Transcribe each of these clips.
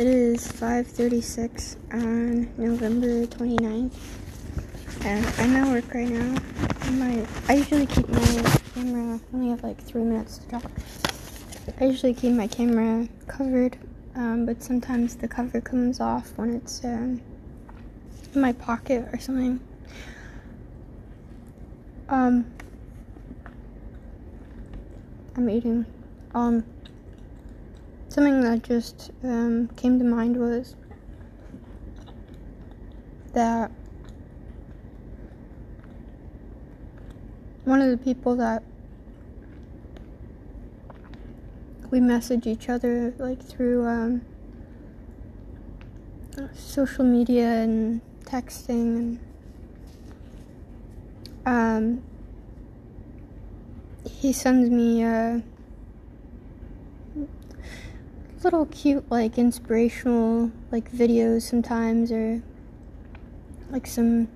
It is 5:36 on November 29th, and I'm at work right now. My I usually keep my camera. I only have like three minutes to talk. I usually keep my camera covered, um, but sometimes the cover comes off when it's um, in my pocket or something. Um, I'm eating. Um, something that just um, came to mind was that one of the people that we message each other like through um, social media and texting and um, he sends me uh, little cute like inspirational like videos sometimes or like some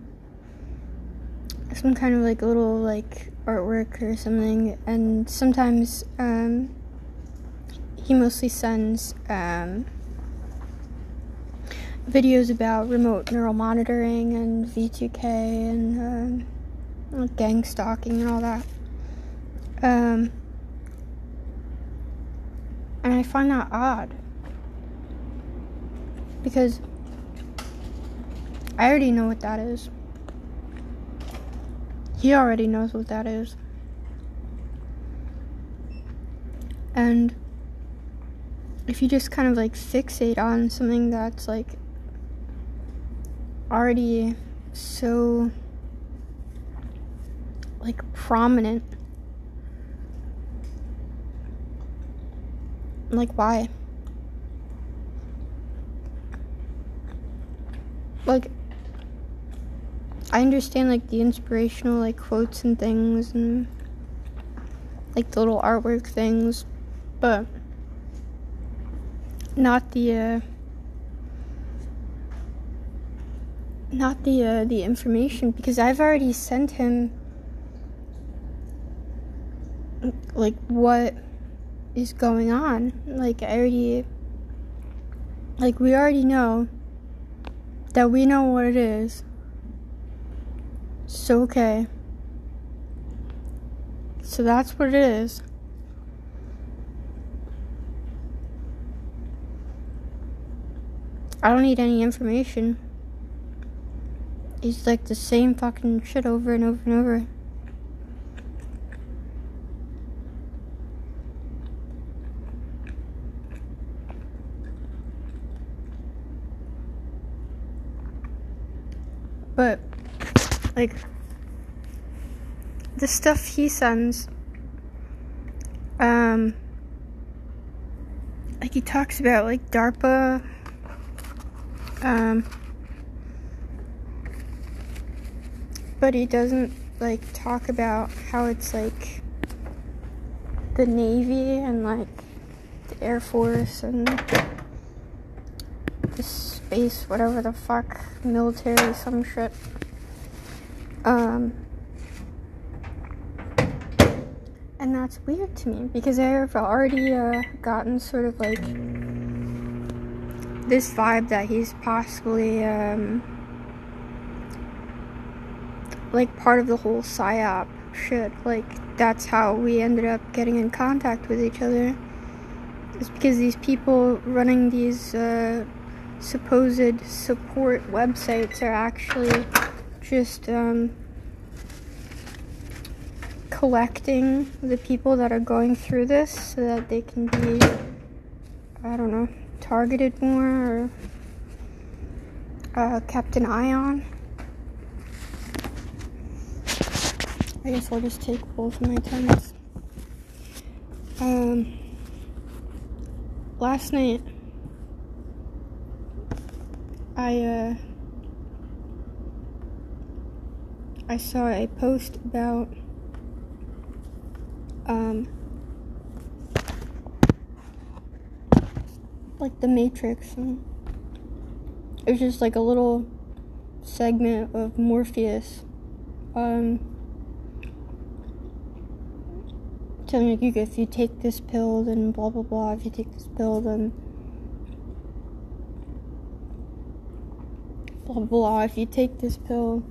some kind of like little like artwork or something. And sometimes um, he mostly sends um, videos about remote neural monitoring and V2K and um, gang stalking and all that. Um, and I find that odd. Because I already know what that is. He already knows what that is. And if you just kind of like fixate on something that's like already so like prominent Like, why? Like, I understand, like, the inspirational, like, quotes and things and, like, the little artwork things, but not the, uh, not the, uh, the information, because I've already sent him, like, what is going on. Like, I already, like, we already know that we know what it is. So, okay. So that's what it is. I don't need any information. It's like the same fucking shit over and over and over. But, like, the stuff he sends, um, like, he talks about, like, DARPA, um, but he doesn't, like, talk about how it's, like, the Navy and, like, the Air Force and the space, whatever the fuck, military, some shit. Um, and that's weird to me because I've already uh, gotten sort of like this vibe that he's possibly um, like part of the whole psyop shit. Like that's how we ended up getting in contact with each other. It's because these people running these uh, supposed support websites are actually just um, collecting the people that are going through this so that they can be, I don't know, targeted more or uh, kept an eye on. I guess I'll just take both of my times. Um, last night I uh, I saw a post about um, like the Matrix, and it was just like a little segment of Morpheus, um, telling like you if you take this pill, then blah blah blah. If you take this pill, then blah blah. If you take this pill,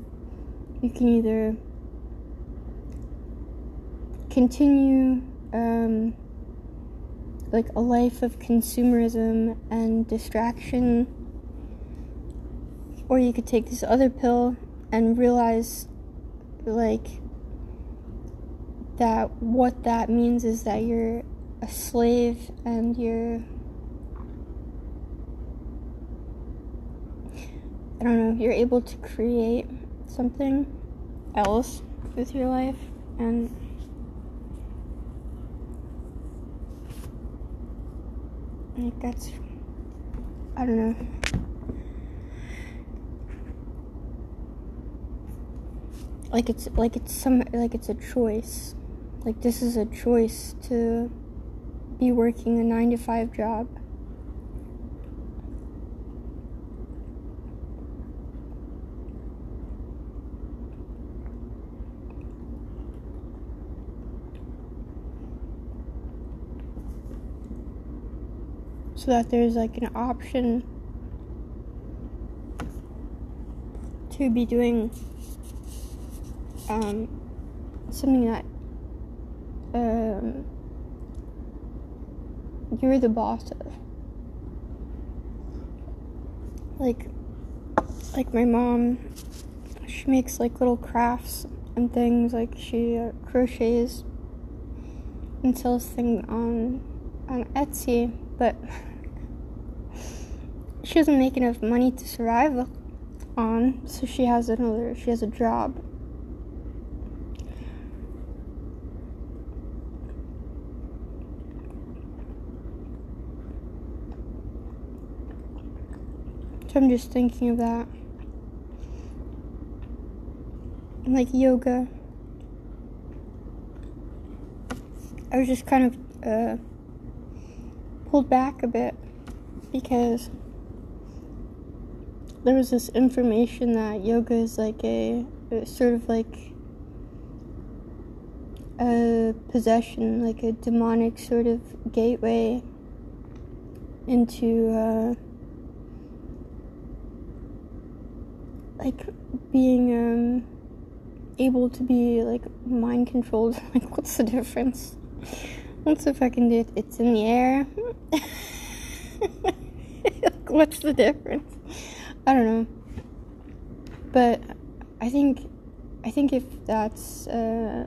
you can either continue um, like a life of consumerism and distraction, or you could take this other pill and realize like that what that means is that you're a slave and you're I don't know, you're able to create something else with your life and like that's I don't know. Like it's like it's some like it's a choice. Like this is a choice to be working a 9 to 5 job. So that there's like an option to be doing um, something that um, you're the boss of. Like, like my mom, she makes like little crafts and things. Like she uh, crochets and sells things on on Etsy, but she doesn't make enough money to survive on, so she has another, she has a job. So I'm just thinking of that. Like yoga. I was just kind of uh, pulled back a bit because there was this information that yoga is like a, sort of like a possession, like a demonic sort of gateway into uh, like being um, able to be like mind controlled. like, what's the difference? What's the fucking it? It's in the air. what's the difference? I don't know. But I think I think if that's uh,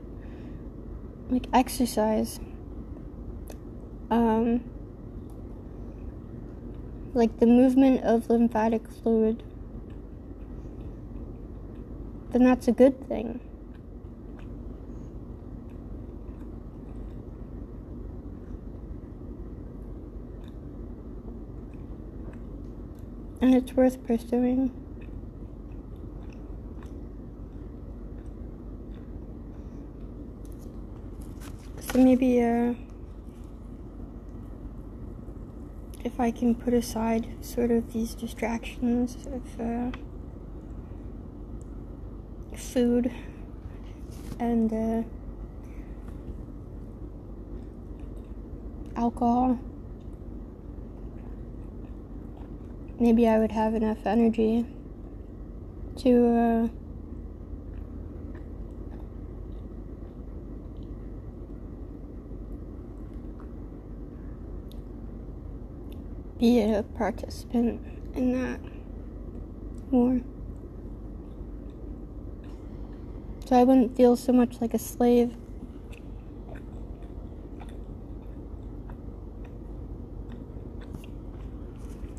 like exercise, um, like the movement of lymphatic fluid, then that's a good thing. And it's worth pursuing. So maybe uh, if I can put aside sort of these distractions of uh, food and uh, alcohol maybe I would have enough energy to uh, be a participant in that war. So I wouldn't feel so much like a slave.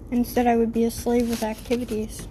Instead, I would be a slave with activities.